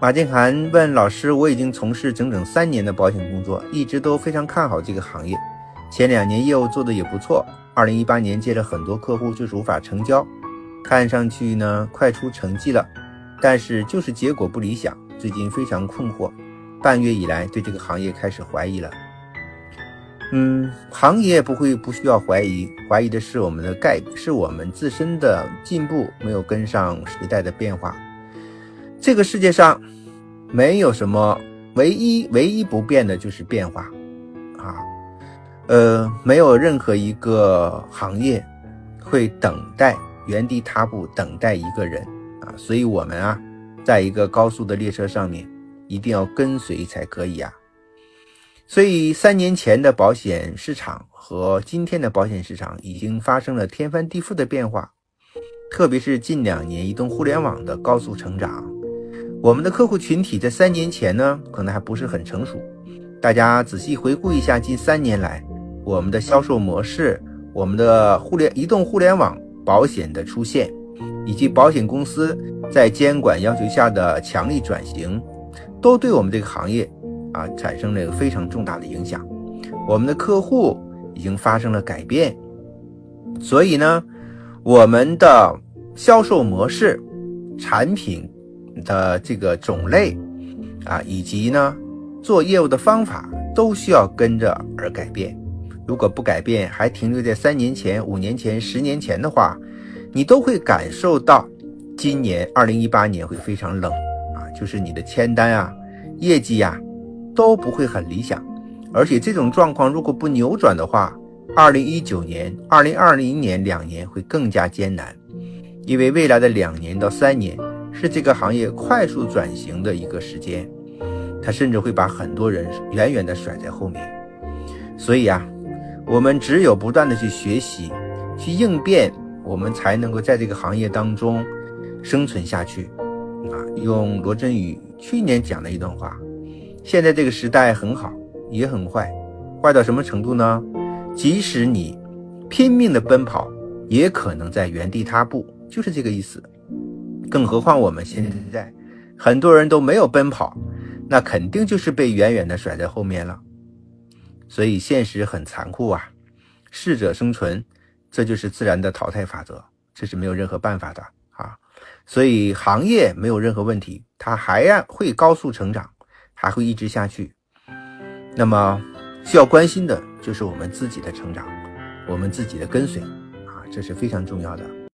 马静涵问老师：“我已经从事整整三年的保险工作，一直都非常看好这个行业。前两年业务做的也不错，二零一八年接了很多客户，就是无法成交。看上去呢，快出成绩了，但是就是结果不理想。最近非常困惑，半月以来对这个行业开始怀疑了。嗯，行业不会不需要怀疑，怀疑的是我们的概，是我们自身的进步没有跟上时代的变化。”这个世界上没有什么唯一唯一不变的，就是变化啊。呃，没有任何一个行业会等待原地踏步，等待一个人啊。所以，我们啊，在一个高速的列车上面，一定要跟随才可以啊。所以，三年前的保险市场和今天的保险市场已经发生了天翻地覆的变化，特别是近两年移动互联网的高速成长。我们的客户群体在三年前呢，可能还不是很成熟。大家仔细回顾一下，近三年来我们的销售模式、我们的互联移动互联网保险的出现，以及保险公司在监管要求下的强力转型，都对我们这个行业啊产生了非常重大的影响。我们的客户已经发生了改变，所以呢，我们的销售模式、产品。的这个种类啊，以及呢做业务的方法都需要跟着而改变。如果不改变，还停留在三年前、五年前、十年前的话，你都会感受到今年二零一八年会非常冷啊，就是你的签单啊、业绩呀都不会很理想。而且这种状况如果不扭转的话，二零一九年、二零二零年两年会更加艰难，因为未来的两年到三年。是这个行业快速转型的一个时间，它甚至会把很多人远远的甩在后面。所以啊，我们只有不断的去学习、去应变，我们才能够在这个行业当中生存下去。啊，用罗振宇去年讲的一段话：现在这个时代很好，也很坏，坏到什么程度呢？即使你拼命的奔跑，也可能在原地踏步，就是这个意思。更何况我们现在很多人都没有奔跑，那肯定就是被远远的甩在后面了。所以现实很残酷啊，适者生存，这就是自然的淘汰法则，这是没有任何办法的啊。所以行业没有任何问题，它还要会高速成长，还会一直下去。那么需要关心的就是我们自己的成长，我们自己的跟随啊，这是非常重要的。